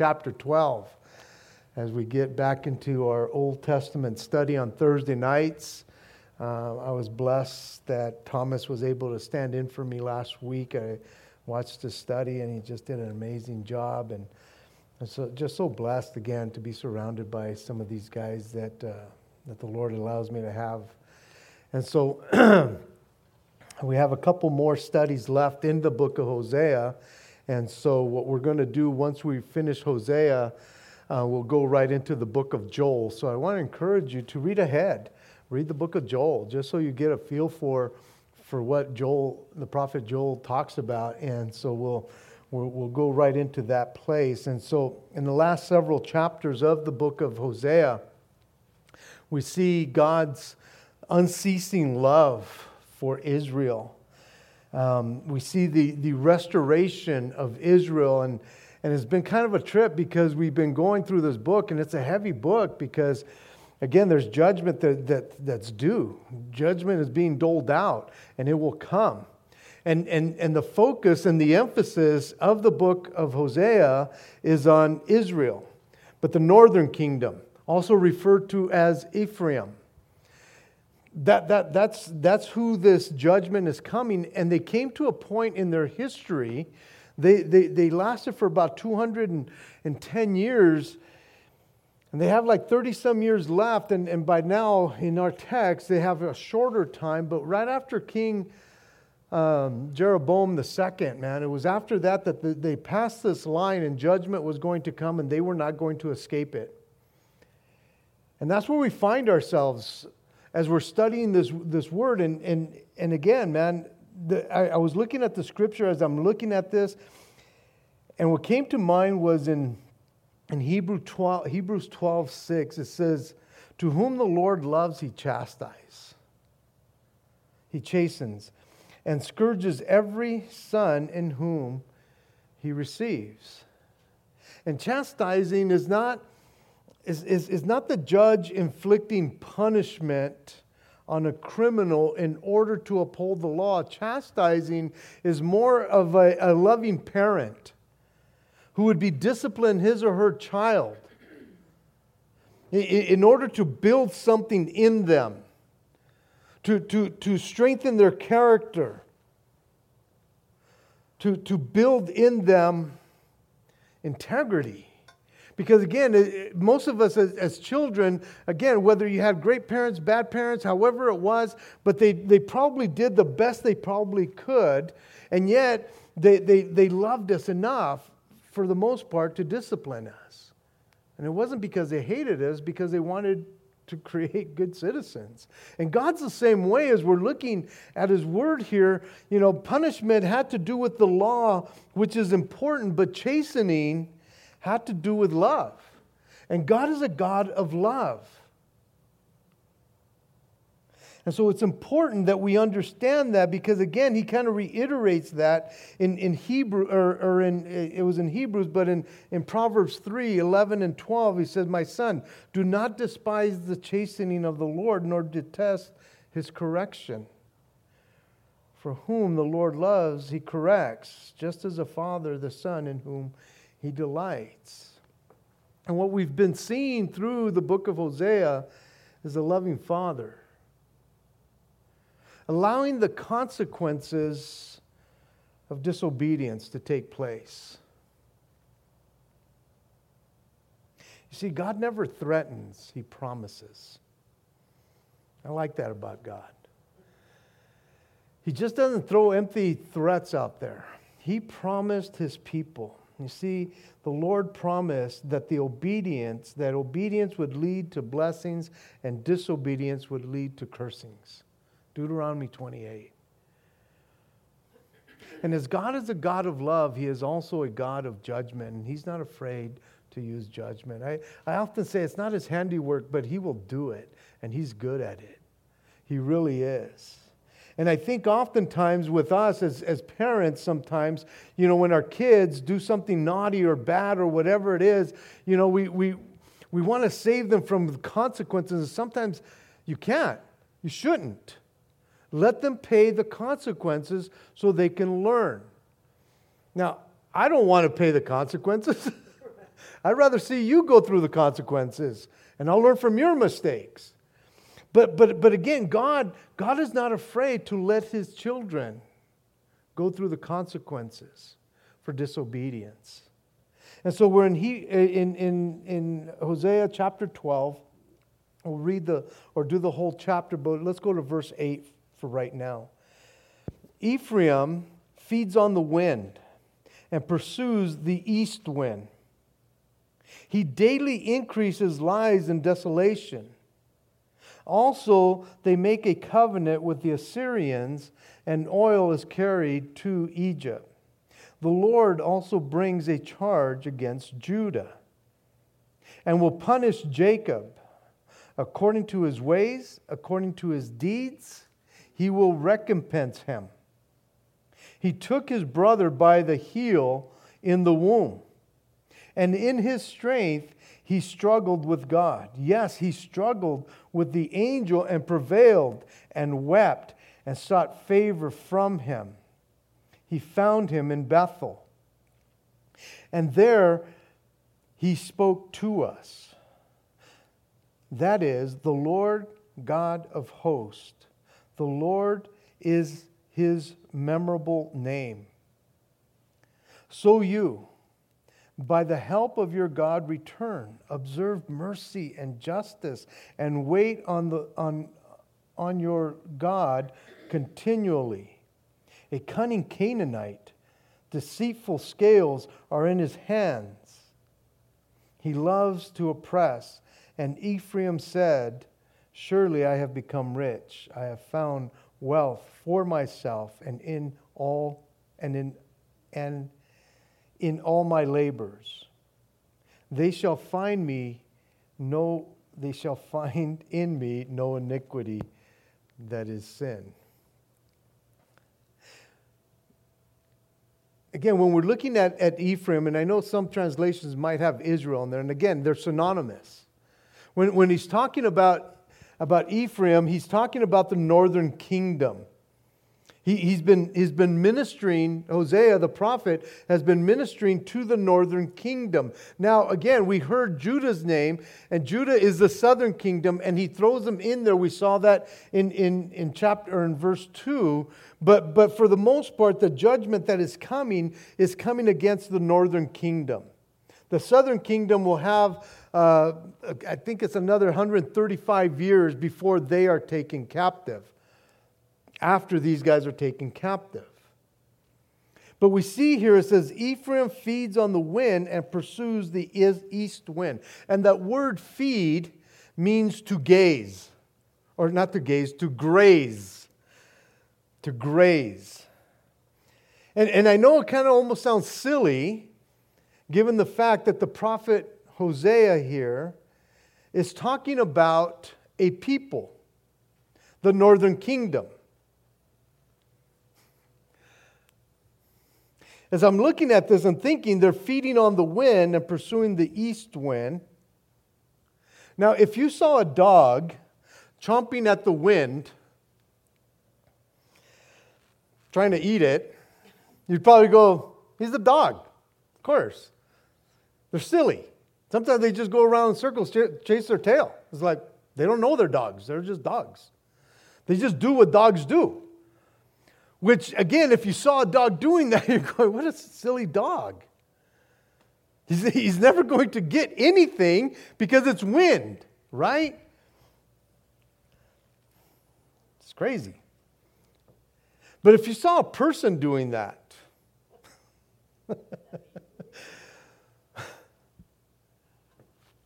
chapter 12 as we get back into our Old Testament study on Thursday nights. Uh, I was blessed that Thomas was able to stand in for me last week. I watched his study and he just did an amazing job. And, and so, just so blessed again to be surrounded by some of these guys that, uh, that the Lord allows me to have. And so, we have a couple more studies left in the book of Hosea. And so, what we're going to do once we finish Hosea, uh, we'll go right into the book of Joel. So, I want to encourage you to read ahead. Read the book of Joel, just so you get a feel for, for what Joel, the prophet Joel, talks about. And so, we'll, we'll, we'll go right into that place. And so, in the last several chapters of the book of Hosea, we see God's unceasing love for Israel um, we see the, the restoration of Israel, and, and it's been kind of a trip because we've been going through this book, and it's a heavy book because, again, there's judgment that, that, that's due. Judgment is being doled out, and it will come. And, and, and the focus and the emphasis of the book of Hosea is on Israel, but the northern kingdom, also referred to as Ephraim that, that, that's, that's who this judgment is coming. And they came to a point in their history, they, they, they lasted for about 210 years. And they have like 30 some years left. And, and by now, in our text, they have a shorter time. But right after King um, Jeroboam II, man, it was after that that the, they passed this line and judgment was going to come and they were not going to escape it. And that's where we find ourselves as we're studying this, this word. And, and, and again, man, the, I, I was looking at the scripture as I'm looking at this, and what came to mind was in, in Hebrew 12, Hebrews 12 6, it says, To whom the Lord loves, he chastises, he chastens, and scourges every son in whom he receives. And chastising is not is, is, is not the judge inflicting punishment on a criminal in order to uphold the law. Chastising is more of a, a loving parent who would be discipline his or her child in, in order to build something in them, to, to, to strengthen their character, to, to build in them integrity. Because again, most of us as, as, children, again, whether you had great parents, bad parents, however it was, but they, they probably did the best they probably could. And yet, they, they, they loved us enough, for the most part, to discipline us. And it wasn't because they hated us, because they wanted to create good citizens. And God's the same way as we're looking at His Word here. You know, punishment had to do with the law, which is important, but chastening had to do with love. And God is a God of love. And so it's important that we understand that because, again, he kind of reiterates that in, in Hebrew, or, or in, it was in Hebrews, but in, in Proverbs 3 11 and 12, he says, My son, do not despise the chastening of the Lord, nor detest his correction. For whom the Lord loves, he corrects, just as a father the son in whom he delights. And what we've been seeing through the book of Hosea is a loving father, allowing the consequences of disobedience to take place. You see, God never threatens, He promises. I like that about God. He just doesn't throw empty threats out there. He promised His people you see, the Lord promised that the obedience, that obedience would lead to blessings and disobedience would lead to cursings. Deuteronomy 28. And as God is a God of love, He is also a God of judgment, and He's not afraid to use judgment. I, I often say it's not His handiwork, but He will do it, and He's good at it. He really is. And I think oftentimes with us as, as parents, sometimes, you know, when our kids do something naughty or bad or whatever it is, you know, we, we, we want to save them from the consequences. And sometimes you can't, you shouldn't. Let them pay the consequences so they can learn. Now, I don't want to pay the consequences. I'd rather see you go through the consequences and I'll learn from your mistakes. But, but, but again, God, God is not afraid to let his children go through the consequences for disobedience. And so we're in, he, in, in, in Hosea chapter 12. We'll read the, or do the whole chapter, but let's go to verse 8 for right now. Ephraim feeds on the wind and pursues the east wind. He daily increases lies and desolation. Also, they make a covenant with the Assyrians, and oil is carried to Egypt. The Lord also brings a charge against Judah and will punish Jacob according to his ways, according to his deeds. He will recompense him. He took his brother by the heel in the womb, and in his strength he struggled with God. Yes, he struggled with the angel and prevailed and wept and sought favor from him. He found him in Bethel. And there he spoke to us. That is, the Lord God of hosts. The Lord is his memorable name. So you, by the help of your God, return, observe mercy and justice, and wait on, the, on, on your God continually. A cunning Canaanite, deceitful scales are in his hands. He loves to oppress. And Ephraim said, Surely I have become rich. I have found wealth for myself and in all and in and in all my labors. They shall find me no they shall find in me no iniquity that is sin. Again, when we're looking at, at Ephraim, and I know some translations might have Israel in there, and again, they're synonymous. When, when he's talking about, about Ephraim, he's talking about the northern kingdom. He, has been, he's been ministering, Hosea the prophet has been ministering to the northern kingdom. Now, again, we heard Judah's name, and Judah is the southern kingdom, and he throws them in there. We saw that in, in, in chapter in verse 2. But, but for the most part, the judgment that is coming is coming against the northern kingdom. The southern kingdom will have, uh, I think it's another 135 years before they are taken captive after these guys are taken captive. But we see here it says, Ephraim feeds on the wind and pursues the east wind. And that word feed means to gaze, or not to gaze, to graze. To graze. And, and I know it kind of almost sounds silly, given the fact that the prophet Hosea here is talking about a people, the northern kingdom. As I'm looking at this, I'm thinking they're feeding on the wind and pursuing the east wind. Now, if you saw a dog chomping at the wind, trying to eat it, you'd probably go, He's a dog. Of course. They're silly. Sometimes they just go around in circles, chase their tail. It's like they don't know they're dogs, they're just dogs. They just do what dogs do. Which, again, if you saw a dog doing that, you're going, what a silly dog. He's, he's never going to get anything because it's wind, right? It's crazy. But if you saw a person doing that,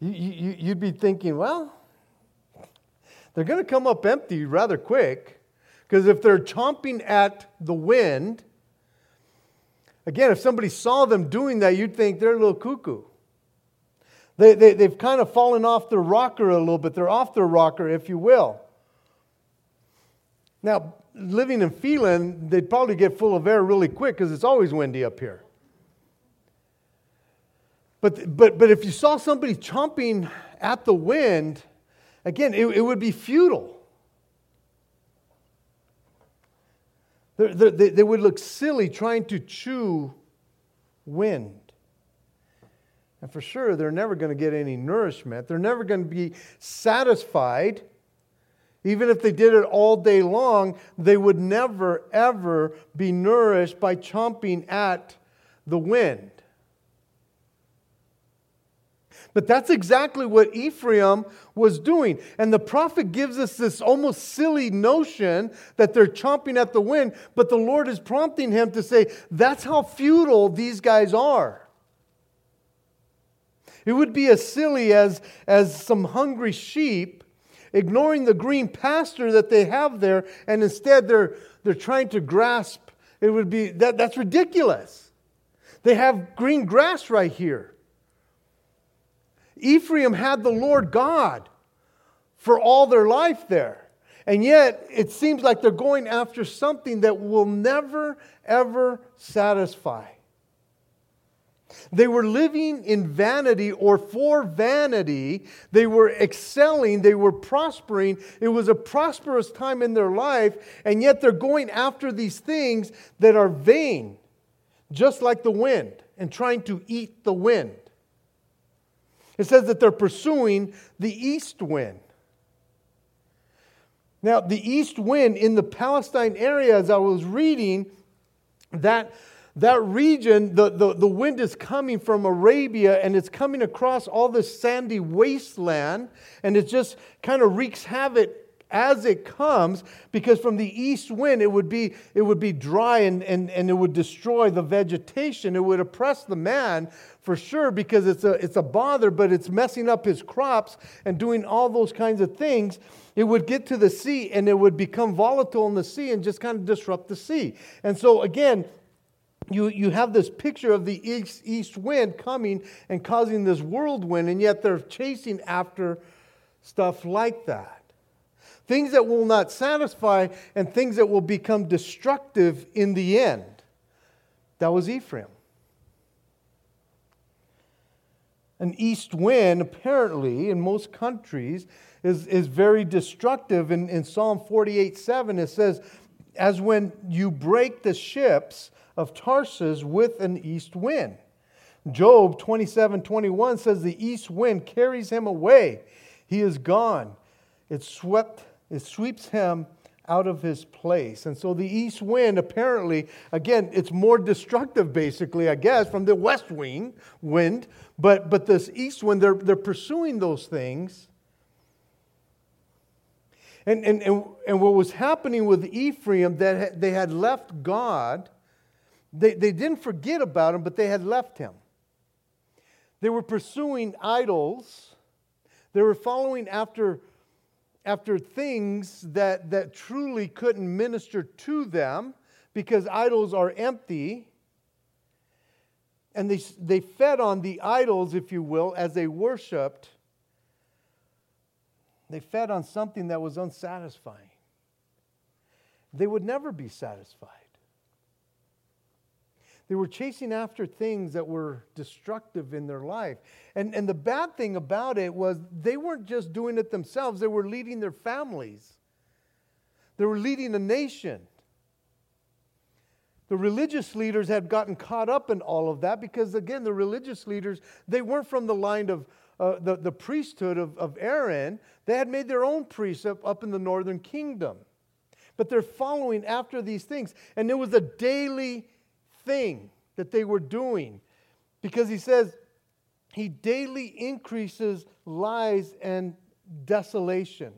you, you'd be thinking, well, they're going to come up empty rather quick. Because if they're chomping at the wind, again, if somebody saw them doing that, you'd think they're a little cuckoo. They, they, they've kind of fallen off their rocker a little bit. They're off their rocker, if you will. Now, living in Phelan, they'd probably get full of air really quick because it's always windy up here. But, but, but if you saw somebody chomping at the wind, again, it, it would be futile. They, they, would look silly trying to chew wind. And for sure, they're never going to get any nourishment. They're never going to be satisfied. Even if they did it all day long, they would never, ever be nourished by chomping at the wind. But that's exactly what Ephraim was doing. And the prophet gives us this almost silly notion that they're chomping at the wind, but the Lord is prompting him to say, that's how futile these guys are. It would be as silly as, as some hungry sheep ignoring the green pasture that they have there, and instead they're, they're trying to grasp. It would be that, that's ridiculous. They have green grass right here. Ephraim had the Lord God for all their life there. And yet, it seems like they're going after something that will never, ever satisfy. They were living in vanity or for vanity. They were excelling. They were prospering. It was a prosperous time in their life, and yet they're going after these things that are vain, just like the wind, and trying to eat the wind. It says that they're pursuing the east wind. Now, the east wind in the Palestine area, as I was reading, that that region, the, the, the wind is coming from Arabia and it's coming across all this sandy wasteland and it just kind of wreaks havoc as it comes because from the east wind it would be it would be dry and, and, and it would destroy the vegetation. It would oppress the man for sure because it's a it's a bother but it's messing up his crops and doing all those kinds of things. It would get to the sea and it would become volatile in the sea and just kind of disrupt the sea. And so again you, you have this picture of the east, east wind coming and causing this whirlwind, and yet they're chasing after stuff like that. Things that will not satisfy and things that will become destructive in the end. That was Ephraim. An east wind, apparently, in most countries, is, is very destructive. In, in Psalm 48 7, it says, As when you break the ships, of Tarsus with an east wind. Job 27 21 says, The east wind carries him away. He is gone. It swept, it sweeps him out of his place. And so the east wind, apparently, again, it's more destructive, basically, I guess, from the west wing wind. But, but this east wind, they're, they're pursuing those things. And, and, and, and what was happening with Ephraim, that they had left God they, they didn't forget about him, but they had left him. They were pursuing idols. They were following after, after things that, that truly couldn't minister to them because idols are empty. And they, they fed on the idols, if you will, as they worshiped. They fed on something that was unsatisfying. They would never be satisfied. They were chasing after things that were destructive in their life. And, and the bad thing about it was they weren't just doing it themselves, they were leading their families, they were leading a nation. The religious leaders had gotten caught up in all of that because, again, the religious leaders, they weren't from the line of uh, the, the priesthood of, of Aaron. They had made their own priests up, up in the northern kingdom. But they're following after these things. And it was a daily thing that they were doing because he says he daily increases lies and desolation.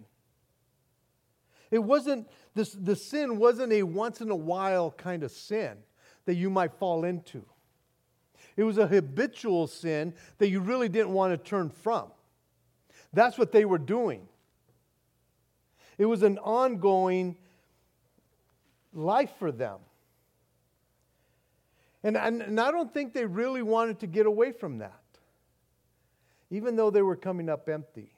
It wasn't, this, the sin wasn't a once in a while kind of sin that you might fall into. It was a habitual sin that you really didn't want to turn from. That's what they were doing. It was an ongoing life for them. And, and, and I don't think they really wanted to get away from that, even though they were coming up empty.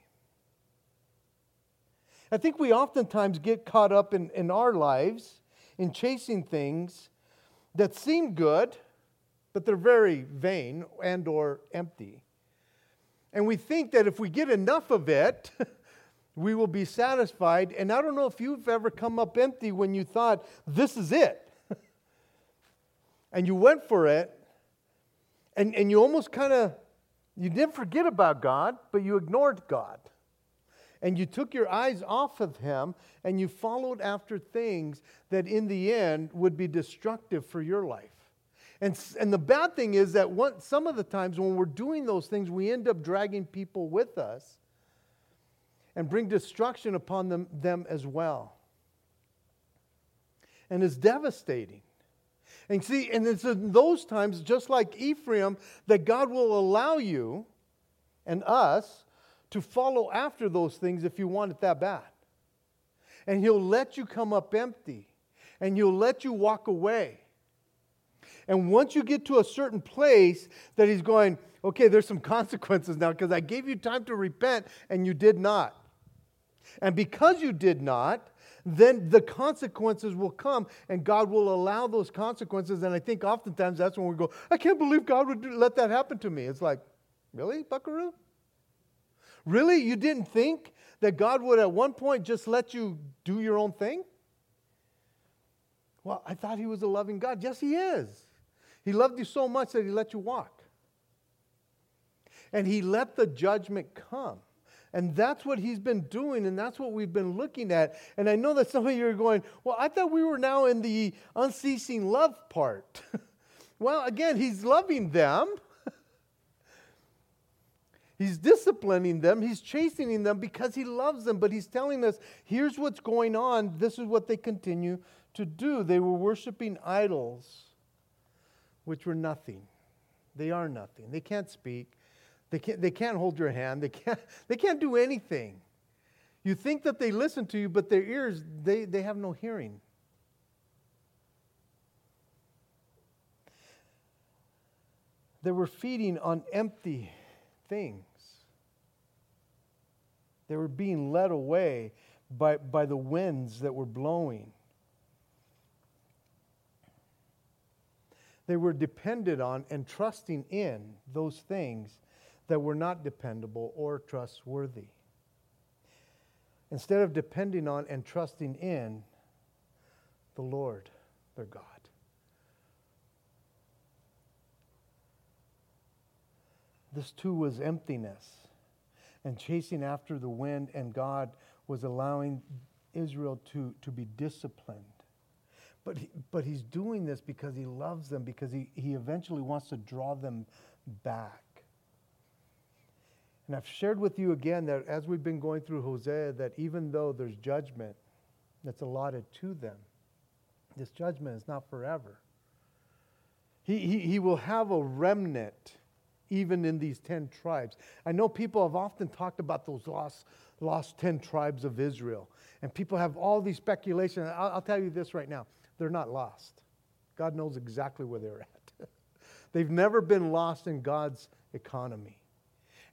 I think we oftentimes get caught up in, in our lives in chasing things that seem good, but they're very vain and or empty. And we think that if we get enough of it, we will be satisfied. And I don't know if you've ever come up empty when you thought, this is it and you went for it, and, and you almost kind of You didn't forget about God, but you ignored God. And you took your eyes off of Him and you followed after things that in the end would be destructive for your life. And, and the bad thing is that one, some of the times when we're doing those things, we end up dragging people with us and bring destruction upon them, them as well. And it's devastating. And see, and it's in those times, just like Ephraim, that God will allow you and us to follow after those things if you want it that bad. And He'll let you come up empty, and He'll let you walk away. And once you get to a certain place that He's going, okay, there's some consequences now because I gave you time to repent and you did not. And because you did not, then the consequences will come and God will allow those consequences. And I think oftentimes that's when we go, I can't believe God would let that happen to me. It's like, really, buckaroo? Really? You didn't think that God would at one point just let you do your own thing? Well, I thought He was a loving God. Yes, He is. He loved you so much that He let you walk. And He let the judgment come. And that's what he's been doing, and that's what we've been looking at. And I know that some of you are going, Well, I thought we were now in the unceasing love part. well, again, he's loving them, he's disciplining them, he's chastening them because he loves them. But he's telling us, Here's what's going on. This is what they continue to do. They were worshiping idols, which were nothing. They are nothing. They can't speak. They can't, they can't hold your hand. They can't, they can't do anything. You think that they listen to you, but their ears, they, they have no hearing. They were feeding on empty things. They were being led away by, by the winds that were blowing. They were dependent on and trusting in those things that were not dependable or trustworthy. Instead of depending on and trusting in the Lord, their God. This too was emptiness and chasing after the wind, and God was allowing Israel to, to be disciplined. But, he, but he's doing this because he loves them, because he, he eventually wants to draw them back. And I've shared with you again that as we've been going through Hosea, that even though there's judgment that's allotted to them, this judgment is not forever. He, he, he will have a remnant even in these 10 tribes. I know people have often talked about those lost, lost 10 tribes of Israel. And people have all these speculations. I'll, I'll tell you this right now they're not lost. God knows exactly where they're at. They've never been lost in God's economy.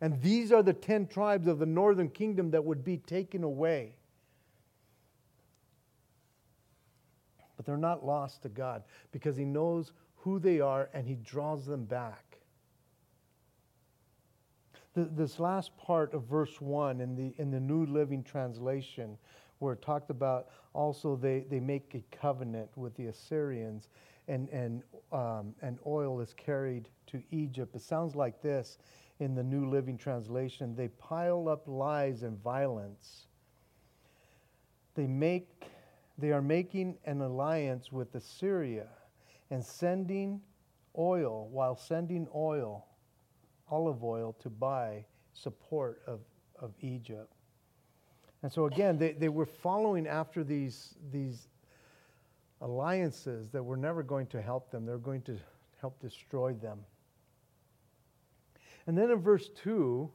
And these are the 10 tribes of the northern kingdom that would be taken away. But they're not lost to God because He knows who they are and He draws them back. this last part of verse 1 in the, in the New Living Translation, where it talked about also they, they make a covenant with the Assyrians and, and, um, and oil is carried to Egypt. It sounds like this in the New Living Translation, they pile up lies and violence. They make they are making an alliance with Assyria and sending oil while sending oil, olive oil, to buy support of, of Egypt. And so again, they, they were following after these, these alliances that were never going to help them. They're going to help destroy them. And then in verse 2,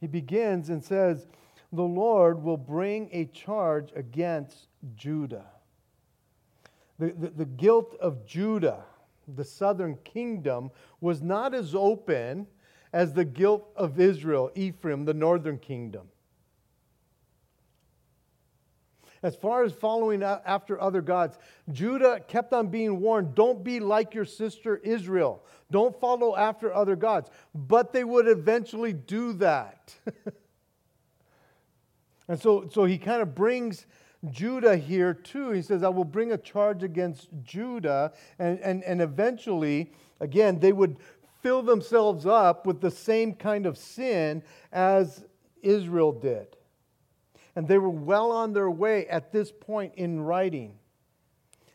he begins and says, The Lord will bring a charge against Judah. The, the, the, guilt of Judah, the southern kingdom, was not as open as the guilt of Israel, Ephraim, the northern kingdom. As far as following after other gods, Judah kept on being warned don't be like your sister Israel. Don't follow after other gods. But they would eventually do that. and so, so he kind of brings Judah here too. He says, I will bring a charge against Judah. And, and, and eventually, again, they would fill themselves up with the same kind of sin as Israel did. And they were well on their way at this point in writing.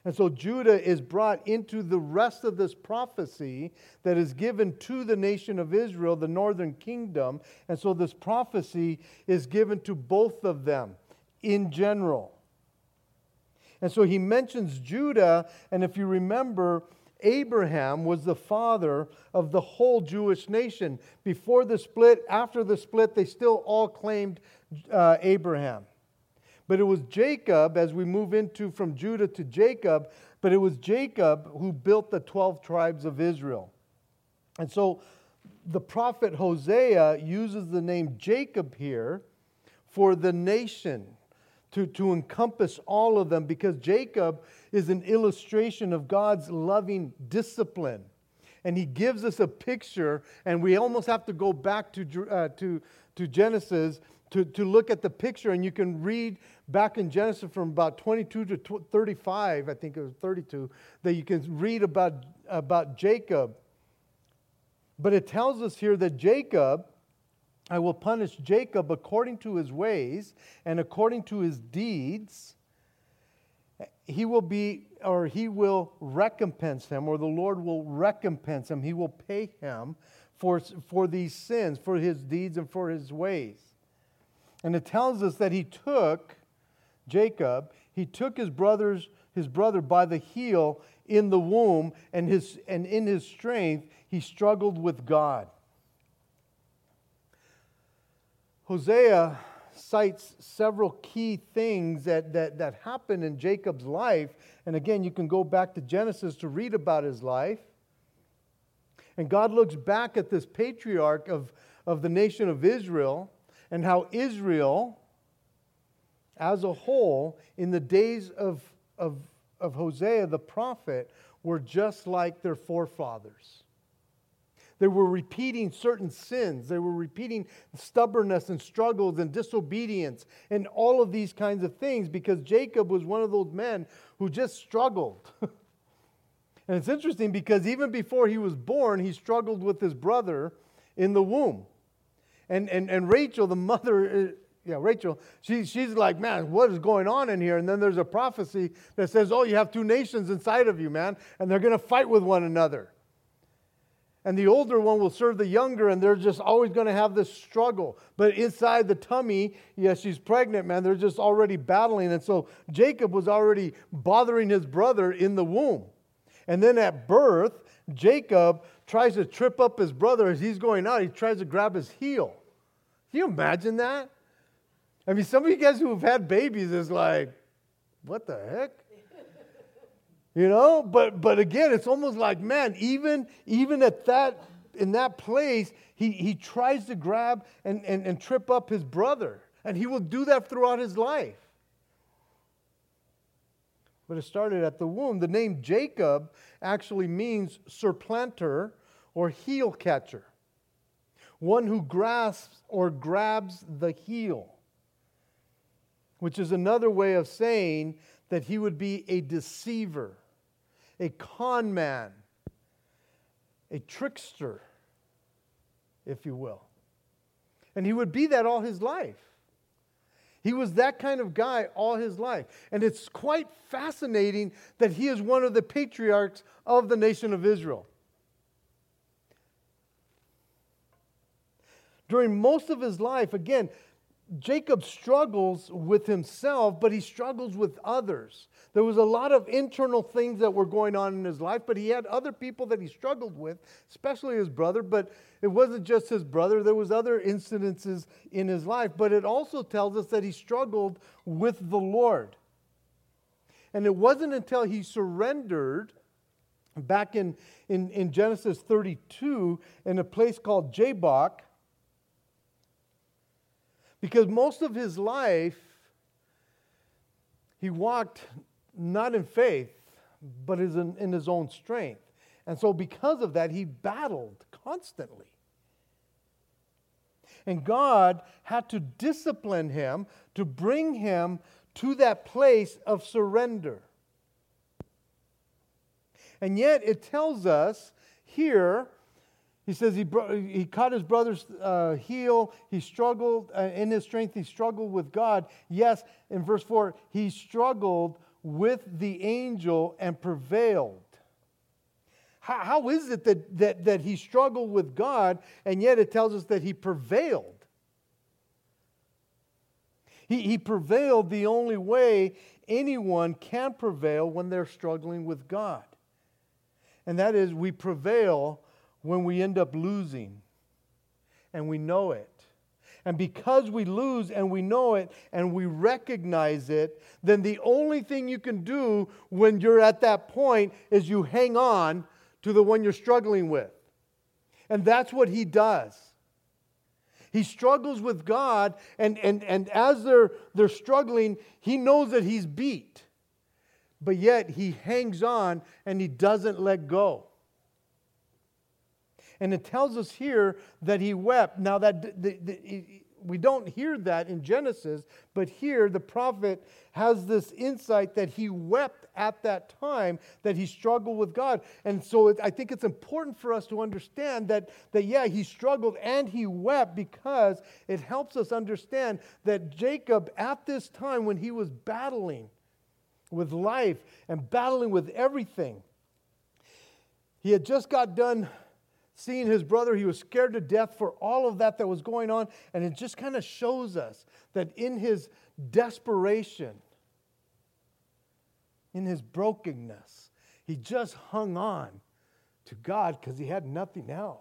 And so Judah is brought into the rest of this prophecy that is given to the nation of Israel, the northern kingdom. And so this prophecy is given to both of them in general. And so he mentions Judah, and if you remember, Abraham was the father of the whole Jewish nation. Before the split, after the split, they still all claimed uh, Abraham. But it was Jacob, as we move into from Judah to Jacob, but it was Jacob who built the 12 tribes of Israel. And so the prophet Hosea uses the name Jacob here for the nation to, to encompass all of them because Jacob is an illustration of God's loving discipline. And he gives us a picture, and we almost have to go back to, uh, to, to Genesis to, to look at the picture. And you can read back in Genesis from about 22 to 35, I think it was 32, that you can read about, about Jacob. But it tells us here that Jacob I will punish Jacob according to his ways and according to his deeds. He will be, or he will recompense him, or the Lord will recompense him. He will pay him for, for these sins, for his deeds, and for his ways. And it tells us that he took Jacob, he took his brother's his brother by the heel in the womb, and, his, and in his strength, he struggled with God. Hosea cites several key things that, that, that happen in Jacob's life. And again, you can go back to Genesis to read about his life. And God looks back at this patriarch of, of the nation of Israel and how Israel, as a whole, in the days of, of, of Hosea the prophet, were just like their forefathers. They were repeating certain sins. They were repeating stubbornness and struggles and disobedience and all of these kinds of things because Jacob was one of those men who just struggled. and it's interesting because even before he was born, he struggled with his brother in the womb. And, and, and Rachel, the mother, uh, yeah, Rachel, she, she's like, man, what is going on in here? And then there's a prophecy that says, oh, you have two nations inside of you, man, and they're going to fight with one another and the older one will serve the younger, and they're just always going to have this struggle. But inside the tummy, yes, she's pregnant, man, they're just already battling. And so Jacob was already bothering his brother in the womb. And then at birth, Jacob tries to trip up his brother as he's going out. He tries to grab his heel. Can you imagine that? I mean, some of you guys who have had babies is like, what the heck? You know, but but again, it's almost like, man, even even at that in that place, he, he tries to grab and, and, and trip up his brother. And he will do that throughout his life. But it started at the womb. The name Jacob actually means surplanter or heel catcher, one who grasps or grabs the heel, which is another way of saying that he would be a deceiver a con man, a trickster, if you will. And he would be that all his life. He was that kind of guy all his life. And it's quite fascinating that he is one of the patriarchs of the nation of Israel. During most of his life, again, Jacob struggles with himself, but he struggles with others. There was a lot of internal things that were going on in his life, but he had other people that he struggled with, especially his brother, but it wasn't just his brother, there was other incidences in his life, but it also tells us that he struggled with the Lord. And it wasn't until he surrendered back in, in, in Genesis 32 in a place called Jabbok because most of his life, he walked not in faith, but in, his own strength. And so, because of that, he battled constantly. And God had to discipline him to bring him to that place of surrender. And yet, it tells us here He says he, bro- he caught his brother's uh, heel. He struggled uh, in his strength. He struggled with God. Yes, in verse 4, he struggled with the angel and prevailed. How, how is it that, that, that he struggled with God and yet it tells us that he prevailed? He, he prevailed the only way anyone can prevail when they're struggling with God. And that is, we prevail when we end up losing. And we know it. And because we lose and we know it and we recognize it, then the only thing you can do when you're at that point is you hang on to the one you're struggling with. And that's what he does. He struggles with God, and, and, and as they're, they're struggling, he knows that he's beat. But yet he hangs on and he doesn't let go. And it tells us here that he wept. Now, that the, the, we don't hear that in Genesis, but here the prophet has this insight that he wept at that time, that he struggled with God. And so it, I think it's important for us to understand that, that, yeah, he struggled and he wept because it helps us understand that Jacob, at this time when he was battling with life and battling with everything, he had just got done seeing his brother. He was scared to death for all of that that was going on. And it just kind of shows us that in his desperation, in his brokenness, he just hung on to God because he had nothing else.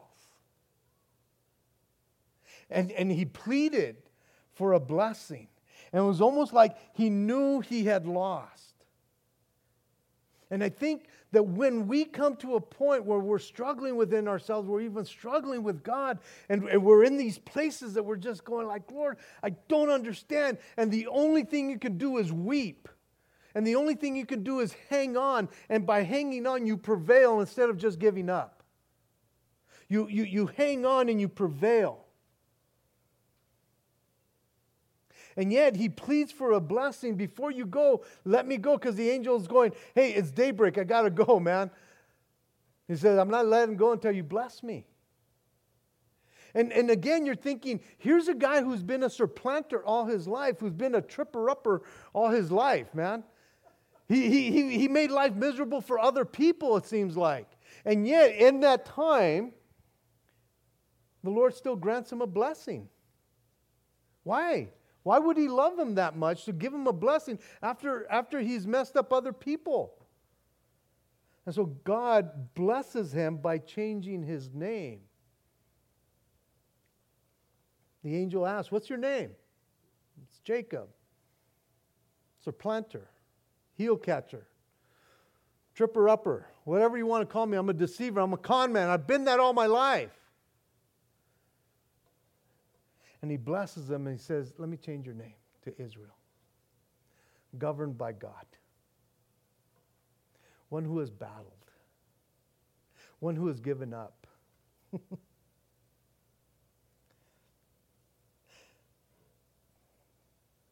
And, and he pleaded for a blessing. And it was almost like he knew he had lost. And I think that when we come to a point where we're struggling within ourselves, we're even struggling with God, and, and, we're in these places that we're just going like, Lord, I don't understand. And the only thing you can do is weep. And the only thing you can do is hang on. And by hanging on, you prevail instead of just giving up. You, you, you hang on and you prevail. And yet he pleads for a blessing before you go. Let me go because the angel is going, Hey, it's daybreak. I got to go, man. He says, I'm not letting go until you bless me. And, and again, you're thinking, here's a guy who's been a supplanter all his life, who's been a tripper upper all his life, man. He, he, he made life miserable for other people, it seems like. And yet, in that time, the Lord still grants him a blessing. Why? Why would he love him that much to give him a blessing after, after he's messed up other people? And so God blesses him by changing his name. The angel asks, What's your name? It's Jacob. Supplanter, heel catcher, tripper upper, whatever you want to call me. I'm a deceiver. I'm a con man. I've been that all my life. And he blesses them and he says, Let me change your name to Israel, governed by God, one who has battled, one who has given up.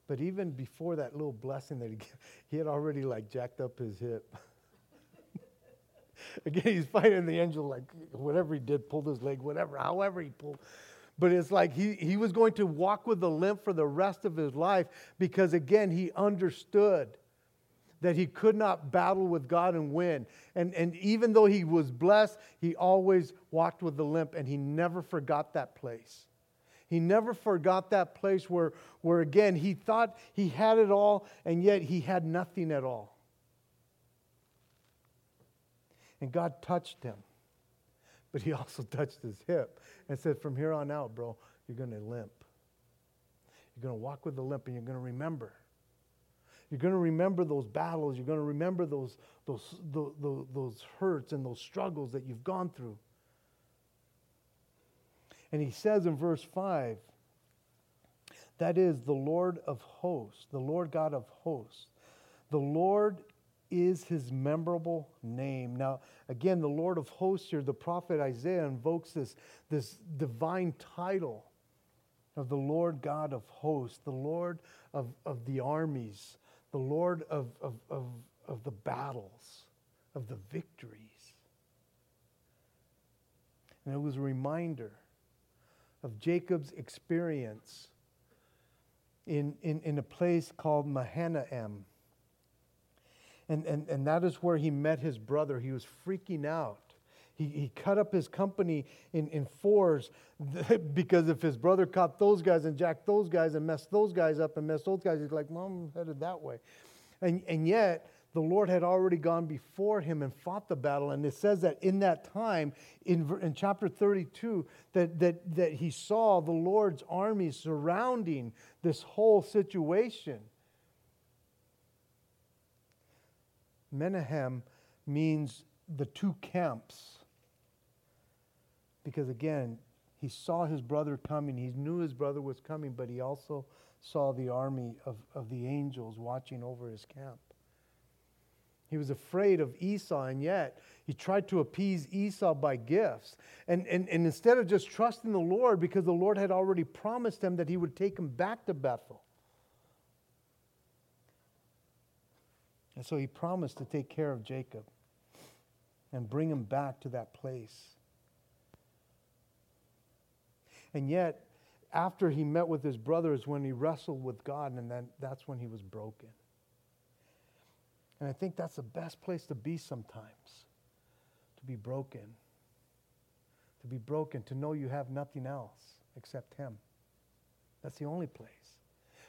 but even before that little blessing that he gave, he had already like jacked up his hip. Again, he's fighting the angel, like whatever he did, pulled his leg, whatever, however he pulled. But it's like he, he was going to walk with a limp for the rest of his life because, again, he understood that he could not battle with God and win. And, and even though he was blessed, he always walked with the limp and he never forgot that place. He never forgot that place where, where, again, he thought he had it all and yet he had nothing at all. And God touched him, but he also touched his hip and said, From here on out, bro, you're going to limp. You're going to walk with a limp and you're going to remember. You're going to remember those battles. You're going to remember those, those, those, those hurts and those struggles that you've gone through. And he says in verse 5 that is the Lord of hosts, the Lord God of hosts. The Lord is his memorable name. Now, again, the Lord of hosts here, the prophet Isaiah invokes this, this divine title of the Lord God of hosts, the Lord of, of the armies, the Lord of, of, of, of the battles, of the victories. And it was a reminder of Jacob's experience in, in, in a place called Mahanaim. And, and, and that is where he met his brother. He was freaking out. He, he cut up his company in, in fours because if his brother caught those guys and jacked those guys and messed those guys up and messed those guys, he's like, Mom, I'm headed that way. And, and yet, the Lord had already gone before him and fought the battle. And it says that in that time, in, in chapter 32, that, that, that he saw the Lord's army surrounding this whole situation. Mahanaim means the two camps. Because again, he saw his brother coming. He knew his brother was coming, but he also saw the army of, of the angels watching over his camp. He was afraid of Esau, and yet he tried to appease Esau by gifts. And, and, and instead of just trusting the Lord, because the Lord had already promised him that he would take him back to Bethel. And so he promised to take care of Jacob and bring him back to that place. And yet, after he met with his brothers, when he wrestled with God, and then that's when he was broken. And I think that's the best place to be sometimes to be broken. To be broken, to know you have nothing else except Him. That's the only place.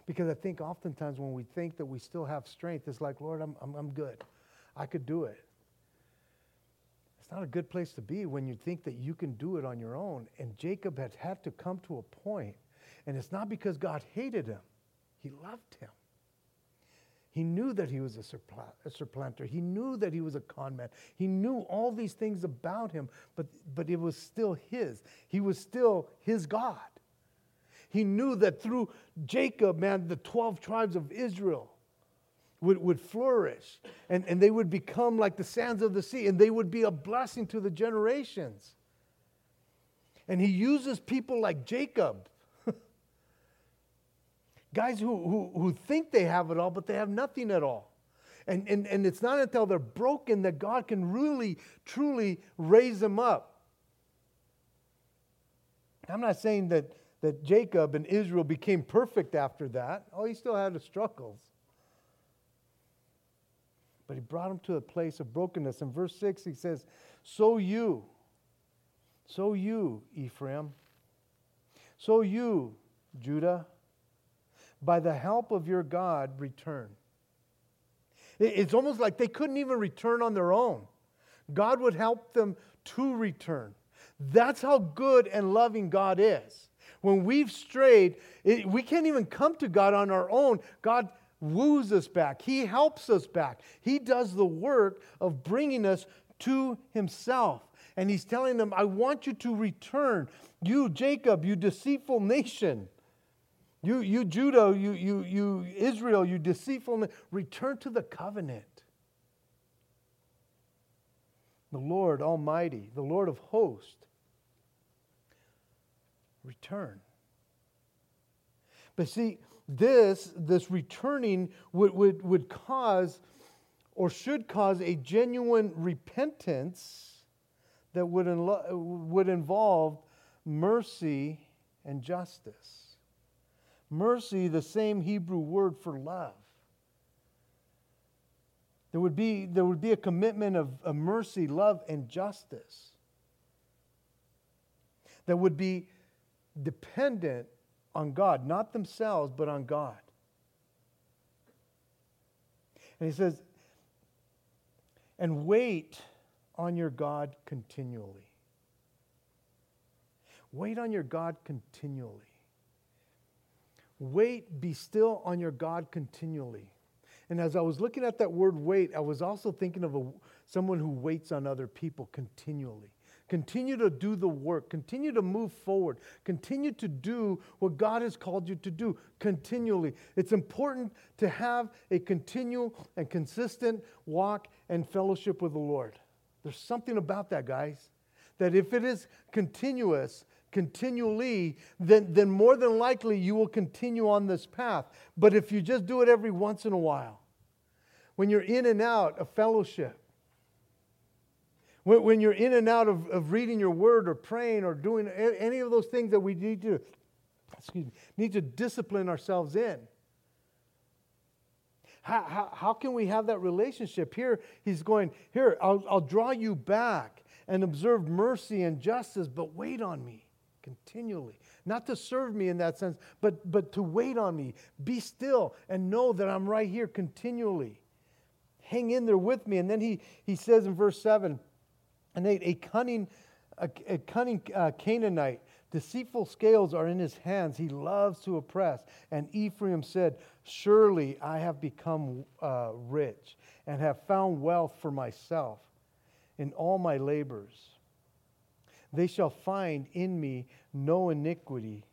Because I think oftentimes when we think that we still have strength, it's like, Lord, I'm, I'm, I'm good. I could do it. It's not a good place to be when you think that you can do it on your own. And Jacob had had to come to a point, and it's not because God hated him, he loved him. He knew that he was a, supplanter. He knew that he was a con man. He knew all these things about him, but, but it was still his. He was still his God. He knew that through Jacob, man, the 12 tribes of Israel would, would flourish and, and they would become like the sands of the sea and they would be a blessing to the generations. And he uses people like Jacob Guys who, who, who think they have it all, but they have nothing at all. And, and, and it's not until they're broken that God can really, truly raise them up. I'm not saying that, that Jacob and Israel became perfect after that. Oh, he still had his struggles. But he brought them to a place of brokenness. In verse 6, he says, So you, so you, Ephraim, so you, Judah, by the help of your God, return. It's almost like they couldn't even return on their own. God would help them to return. That's how good and loving God is. When we've strayed, it, we can't even come to God on our own. God woos us back, He helps us back. He does the work of bringing us to Himself. And He's telling them, I want you to return. You, Jacob, you deceitful nation. You, you Judah, you, you, you Israel, you deceitful, return to the covenant. The Lord Almighty, the Lord of hosts, return. But see, this, this returning would, would, would cause or should cause a genuine repentance that would, would involve mercy and justice. Mercy, the same Hebrew word for love. There would be, there would be a commitment of, of mercy, love, and justice that would be dependent on God, not themselves, but on God. And he says, and wait on your God continually. Wait on your God continually. Wait, be still on your God continually. And as I was looking at that word wait, I was also thinking of a, someone who waits on other people continually. Continue to do the work. Continue to move forward. Continue to do what God has called you to do continually. It's important to have a continual and consistent walk and fellowship with the Lord. There's something about that, guys, that if it is continuous, continually, then, then more than likely you will continue on this path. But if you just do it every once in a while, when you're in and out of fellowship, When, when you're in and out of, of reading your word or praying or doing any of those things that we need to, excuse me, need to discipline ourselves in. How, how, how can we have that relationship? Here, he's going, Here, I'll, I'll draw you back and observe mercy and justice, but wait on me continually. Not to serve me in that sense, but, but to wait on me. Be still and know that I'm right here continually. Hang in there with me. And then he, he says in verse 7 and a, a cunning, a, a cunning uh, Canaanite, deceitful scales are in his hands. He loves to oppress. And Ephraim said, Surely I have become uh, rich and have found wealth for myself in all my labors. They shall find in me no iniquity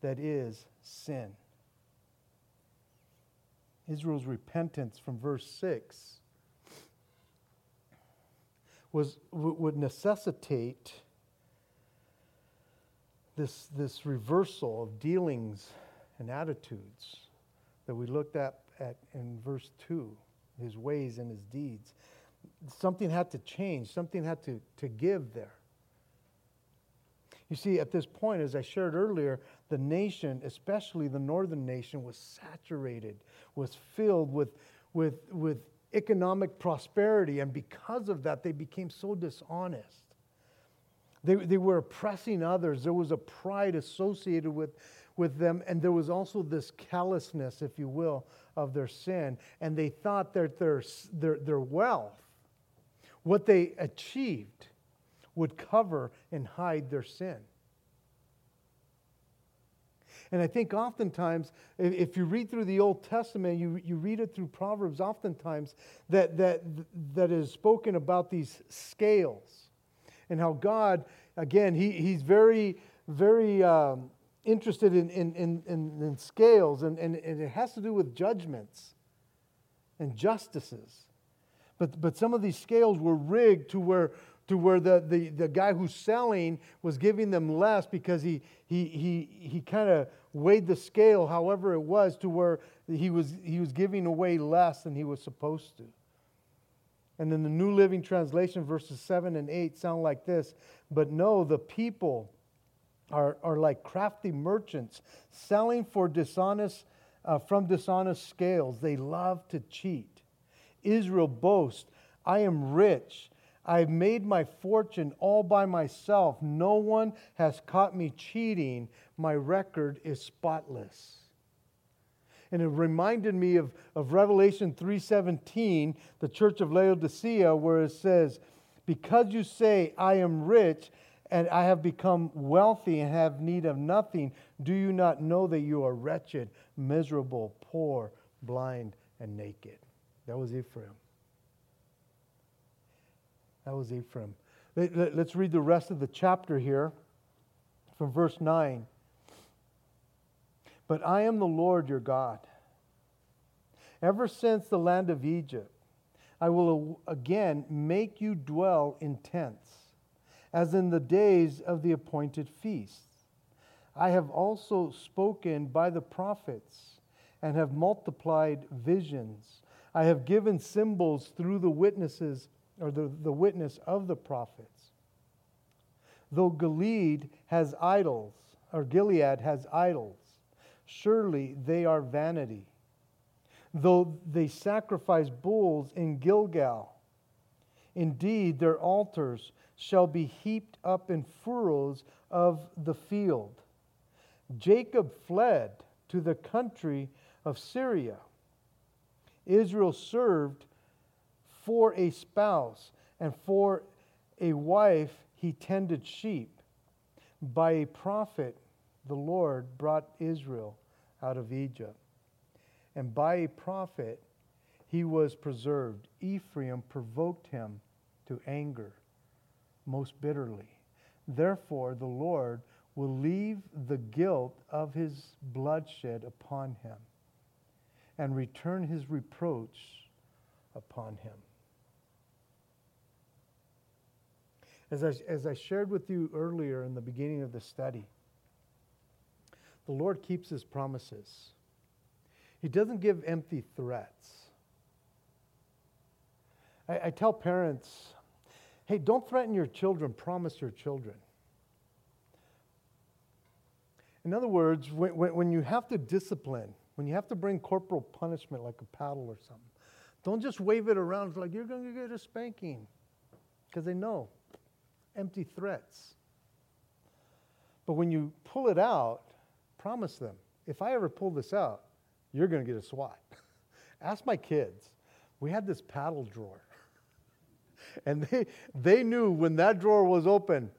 that is sin. Israel's repentance from verse 6 was, would necessitate this, this reversal of dealings and attitudes that we looked at, at in verse 2 his ways and his deeds. Something had to change, something had to, to give there. You see, at this point, as I shared earlier, the nation, especially the northern nation, was saturated, was filled with, with, with economic prosperity. And because of that, they became so dishonest. They, they were oppressing others. There was a pride associated with, with them. And there was also this callousness, if you will, of their sin. And they thought that their, their, their wealth, what they achieved, would cover and hide their sin. And I think oftentimes, if you read through the Old Testament, you, you read it through Proverbs, oftentimes that, that, that is spoken about these scales and how God, again, he, he's very, very um, interested in, in, in, in, scales, and, and, and it has to do with judgments and justices. But, but some of these scales were rigged to where to where the, the, the guy who's selling was giving them less because he, he, he, he kind of weighed the scale, however it was, to where he was, he was giving away less than he was supposed to. And in the New Living Translation, verses 7 and 8 sound like this But no, the people are, are like crafty merchants selling for dishonest, uh, from dishonest scales. They love to cheat. Israel boasts, I am rich. I've made my fortune all by myself. No one has caught me cheating. My record is spotless. And it reminded me of, of Revelation 3:17, the church of Laodicea, where it says, Because you say, I am rich and I have become wealthy and have need of nothing, do you not know that you are wretched, miserable, poor, blind, and naked? That was Ephraim. That was Ephraim. Let's read the rest of the chapter here from verse 9. But I am the Lord your God. Ever since the land of Egypt, I will again make you dwell in tents, as in the days of the appointed feasts. I have also spoken by the prophets and have multiplied visions. I have given symbols through the witnesses or the, the witness of the prophets. Though Gilead has idols, or Gilead has idols, surely they are vanity. Though they sacrifice bulls in Gilgal, indeed their altars shall be heaped up in furrows of the field. Jacob fled to the country of Syria. Israel served for a spouse, and for a wife he tended sheep. By a prophet, the Lord brought Israel out of Egypt. And by a prophet, he was preserved. Ephraim provoked him to anger most bitterly. Therefore, the Lord will leave the guilt of his bloodshed upon him and return his reproach upon him. As I, as I shared with you earlier in the beginning of the study, the Lord keeps his promises. He doesn't give empty threats. I, I tell parents, Hey, don't threaten your children, promise your children. In other words, when, when, when, you have to discipline, when you have to bring corporal punishment like a paddle or something, don't just wave it around it's like you're going to get a spanking because they know empty threats. But when you pull it out, promise them if I ever pull this out, you're going to get a swat. Ask my kids. We had this paddle drawer. And they, they knew when that drawer was open,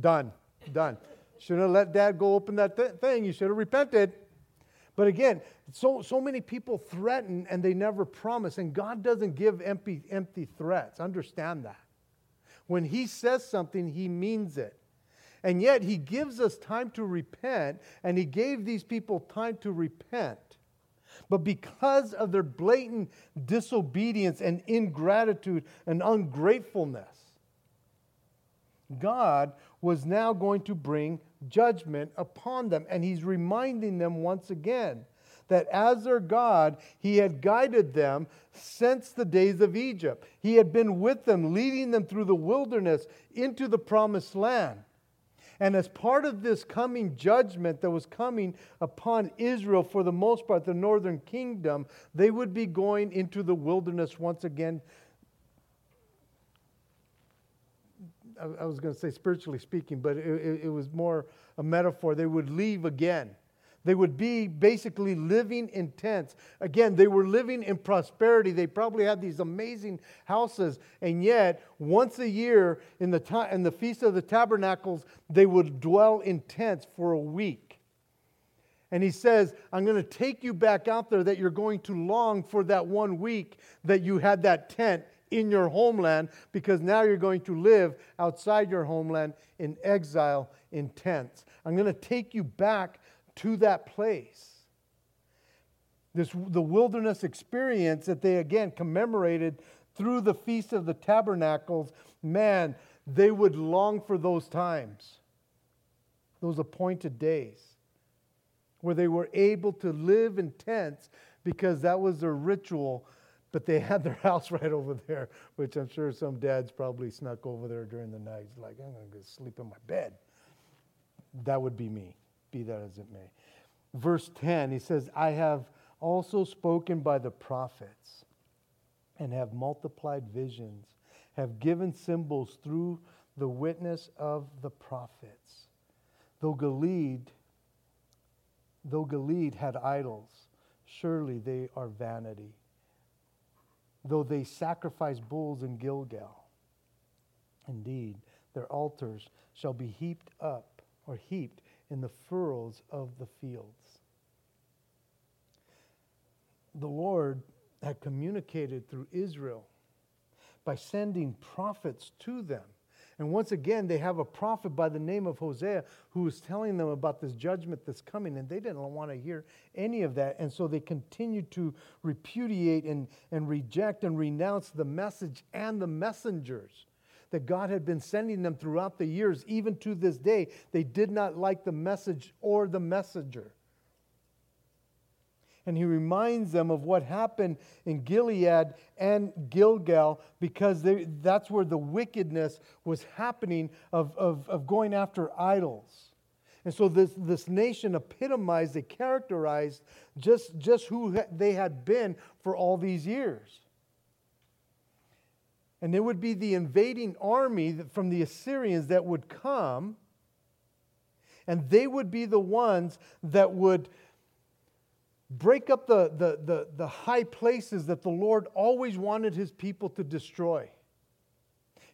done, done. Shouldn't have let dad go open that th- thing. You should have repented. But again, so, so many people threaten and they never promise. And God doesn't give empty, empty threats. Understand that. When He says something, He means it. And yet, He gives us time to repent, and He gave these people time to repent. But because of their blatant disobedience and ingratitude and ungratefulness, God was now going to bring judgment upon them. And He's reminding them once again that as their God, He had guided them since the days of Egypt. He had been with them, leading them through the wilderness into the promised land. And as part of this coming judgment that was coming upon Israel, for the most part, the northern kingdom, they would be going into the wilderness once again. I was going to say spiritually speaking, but it, it, was more a metaphor. They would leave again. They would be basically living in tents. Again, they were living in prosperity. They probably had these amazing houses. And yet, once a year in the, ta- in the Feast of the Tabernacles, they would dwell in tents for a week. And he says, I'm going to take you back out there that you're going to long for that one week that you had that tent in your homeland because now you're going to live outside your homeland in exile in tents. I'm going to take you back to that place. This, the wilderness experience that they again commemorated through the Feast of the Tabernacles, man, they would long for those times, those appointed days, where they were able to live in tents because that was their ritual. But they had their house right over there, which I'm sure some dads probably snuck over there during the night. Like, I'm going to sleep in my bed. That would be me be that as it may. Verse 10, he says, I have also spoken by the prophets and have multiplied visions, have given symbols through the witness of the prophets. Though Gilead, though Gilead had idols, surely they are vanity. Though they sacrifice bulls in Gilgal, indeed, their altars shall be heaped up or heaped in the furrows of the fields. The Lord had communicated through Israel by sending prophets to them. And once again, they have a prophet by the name of Hosea who is telling them about this judgment that's coming, and they didn't want to hear any of that. And so they continued to repudiate and, and reject and renounce the message and the messengers that God had been sending them throughout the years, even to this day. They did not like the message or the messenger. And he reminds them of what happened in Gilead and Gilgal because they, that's where the wickedness was happening of, of, of going after idols. And so this, this nation epitomized, they characterized just, just who they had been for all these years. And it would be the invading army from the Assyrians that would come, and they would be the ones that would break up the, the, the, the high places that the Lord always wanted his people to destroy.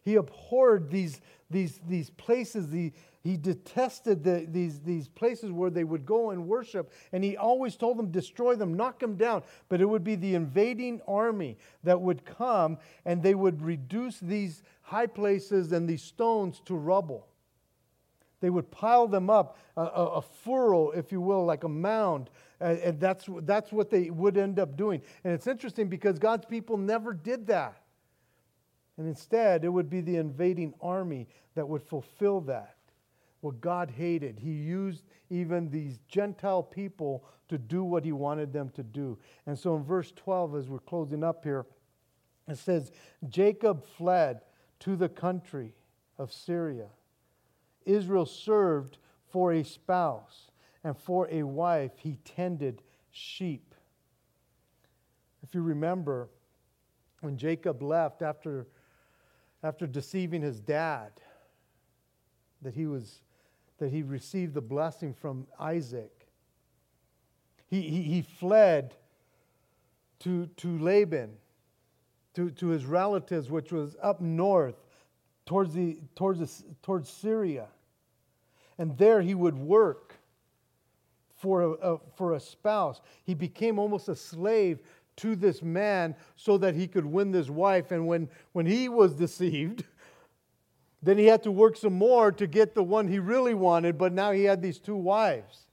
He abhorred these, these, these places, the, he detested the, these, these places where they would go and worship, and he always told them, destroy them, knock them down. But it would be the invading army that would come, and they would reduce these high places and these stones to rubble. They would pile them up, a, a, a furrow, if you will, like a mound, and, and that's, that's what they would end up doing. And it's interesting because God's people never did that. And instead, it would be the invading army that would fulfill that what God hated. He used even these Gentile people to do what he wanted them to do. And so in verse 12, as we're closing up here, it says, Jacob fled to the country of Syria. Israel served for a spouse, and for a wife he tended sheep. If you remember, when Jacob left after, after deceiving his dad, that he was that he received the blessing from Isaac. He, he, he fled to, to Laban, to, to his relatives, which was up north towards, the, towards, the, towards Syria. And there he would work for a, a, for a spouse. He became almost a slave to this man so that he could win this wife. And when, when he was deceived, then he had to work some more to get the one he really wanted, but now he had these two wives.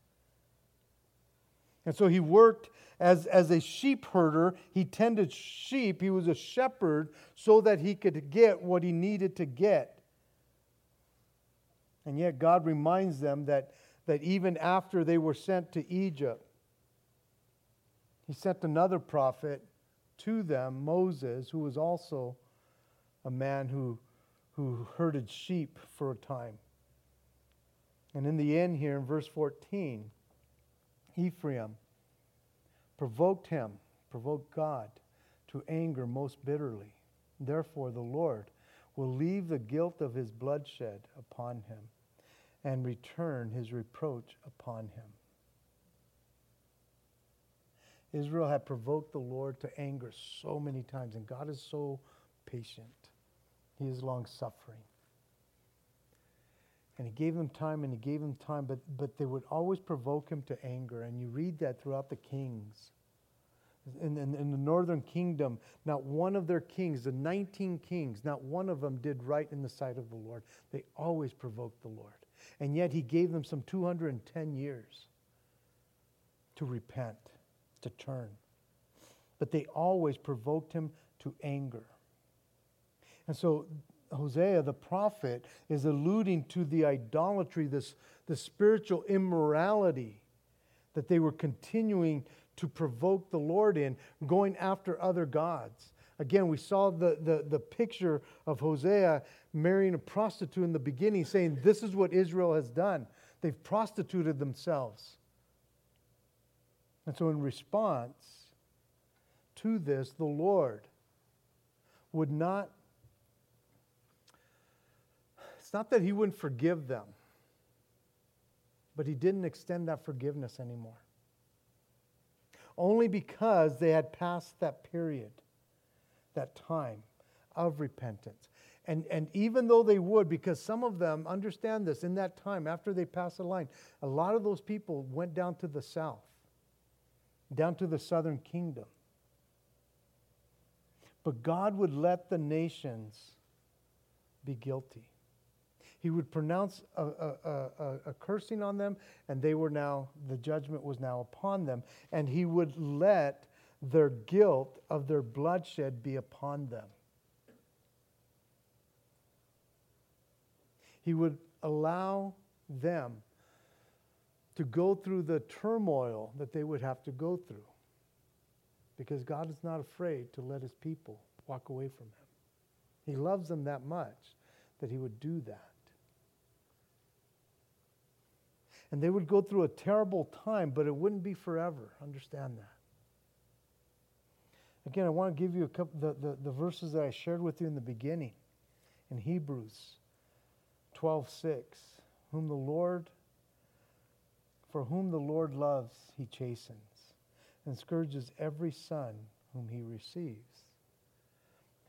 And so he worked as, as a sheep herder. He tended sheep. He was a shepherd so that he could get what he needed to get. And yet God reminds them that, that even after they were sent to Egypt, he sent another prophet to them, Moses, who was also a man who, who herded sheep for a time. And in the end, here in verse 14, Ephraim provoked him, provoked God to anger most bitterly. Therefore, the Lord will leave the guilt of his bloodshed upon him and return his reproach upon him. Israel had provoked the Lord to anger so many times, and God is so patient. He is long suffering. And he gave them time and he gave them time, but, but they would always provoke him to anger. And you read that throughout the kings. In, in, in, the northern kingdom, not one of their kings, the 19 kings, not one of them did right in the sight of the Lord. They always provoked the Lord. And yet he gave them some 210 years to repent to turn. But they always provoked him to anger. And so Hosea, the prophet, is alluding to the idolatry, this, the spiritual immorality that they were continuing to provoke the Lord in, going after other gods. Again, we saw the, the, the picture of Hosea marrying a prostitute in the beginning, saying, This is what Israel has done. They've prostituted themselves. And so, in response to this, the Lord would not, not that He wouldn't forgive them, but He didn't extend that forgiveness anymore. Only because they had passed that period, that time of repentance. And, and even though they would, because some of them understand this in that time after they pass the line, a lot of those people went down to the south down to the southern kingdom. But God would let the nations be guilty. He would pronounce a, a, a, a, cursing on them, and they were now, the judgment was now upon them. And he would let their guilt of their bloodshed be upon them. He would allow them to go through the turmoil that they would have to go through. Because God is not afraid to let his people walk away from him. He loves them that much that he would do that. And they would go through a terrible time, but it wouldn't be forever. Understand that. Again, I want to give you a couple the, the, the verses that I shared with you in the beginning in Hebrews 12 6. Whom the Lord for whom the Lord loves, he chastens, and scourges every son whom he receives.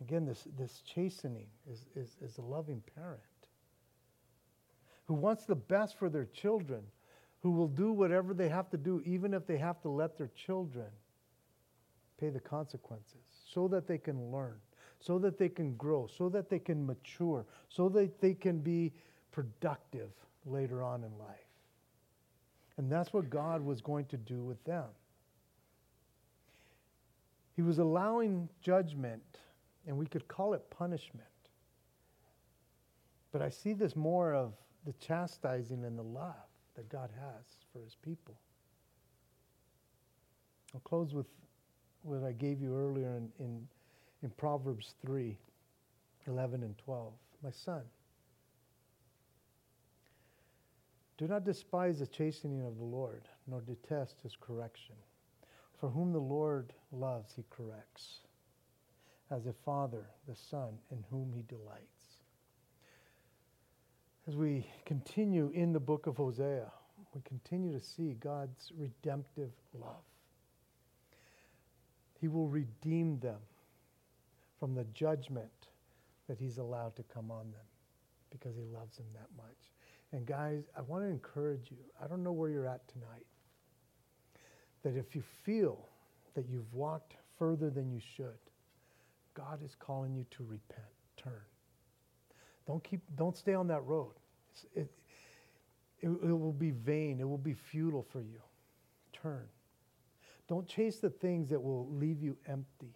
Again, this, this chastening is, is, is a loving parent who wants the best for their children, who will do whatever they have to do, even if they have to let their children pay the consequences, so that they can learn, so that they can grow, so that they can mature, so that they can be productive later on in life. And that's what God was going to do with them. He was allowing judgment, and we could call it punishment. But I see this more of the chastising and the love that God has for his people. I'll close with what I gave you earlier in, in, in Proverbs 3. 11 and 12. My son, do not despise the chastening of the Lord, nor detest his correction. For whom the Lord loves, he corrects, as a father the son in whom he delights. As we continue in the book of Hosea, we continue to see God's redemptive love. He will redeem them from the judgment that He's allowed to come on them because He loves them that much. And guys, I want to encourage you. I don't know where you're at tonight. That if you feel that you've walked further than you should, God is calling you to repent, turn. Don't keep don't stay on that road. It, it, it will be vain. It will be futile for you. Turn. Don't chase the things that will leave you empty.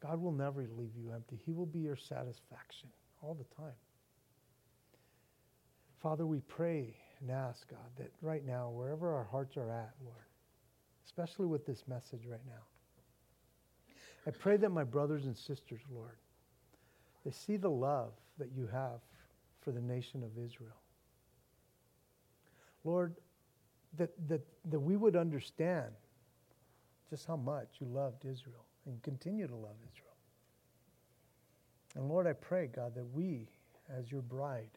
God will never leave you empty. He will be your satisfaction all the time. Father, we pray and ask, God, that right now, wherever our hearts are at, Lord, especially with this message right now, I pray that my brothers and sisters, Lord, they see the love that you have for the nation of Israel. Lord, that, that, that we would understand just how much you loved Israel and continue to love Israel. And Lord, I pray, God, that we, as your bride,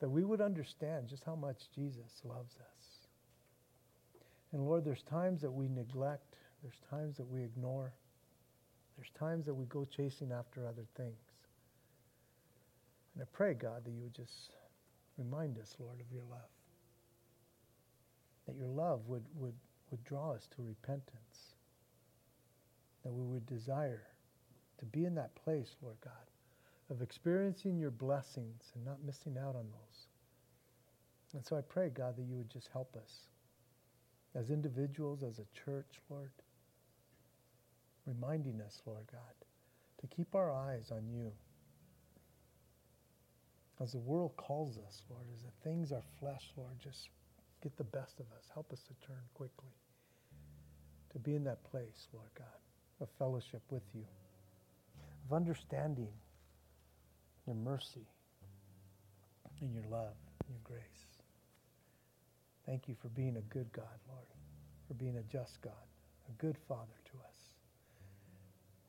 that we would understand just how much Jesus loves us. And Lord, there's times that we neglect, there's times that we ignore, there's times that we go chasing after other things. And I pray, God, that you would just remind us, Lord, of your love. That your love would, would, would draw us to repentance. That we would desire to be in that place, Lord God, of experiencing your blessings and not missing out on those. And so I pray, God, that you would just help us as individuals, as a church, Lord, reminding us, Lord God, to keep our eyes on you. As the world calls us, Lord, as the things our flesh, Lord, just get the best of us. Help us to turn quickly, to be in that place, Lord God, of fellowship with you of understanding your mercy and your love and your grace. Thank you for being a good God, Lord, for being a just God, a good Father to us.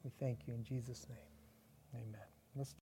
We thank you in Jesus' name. Amen. Let's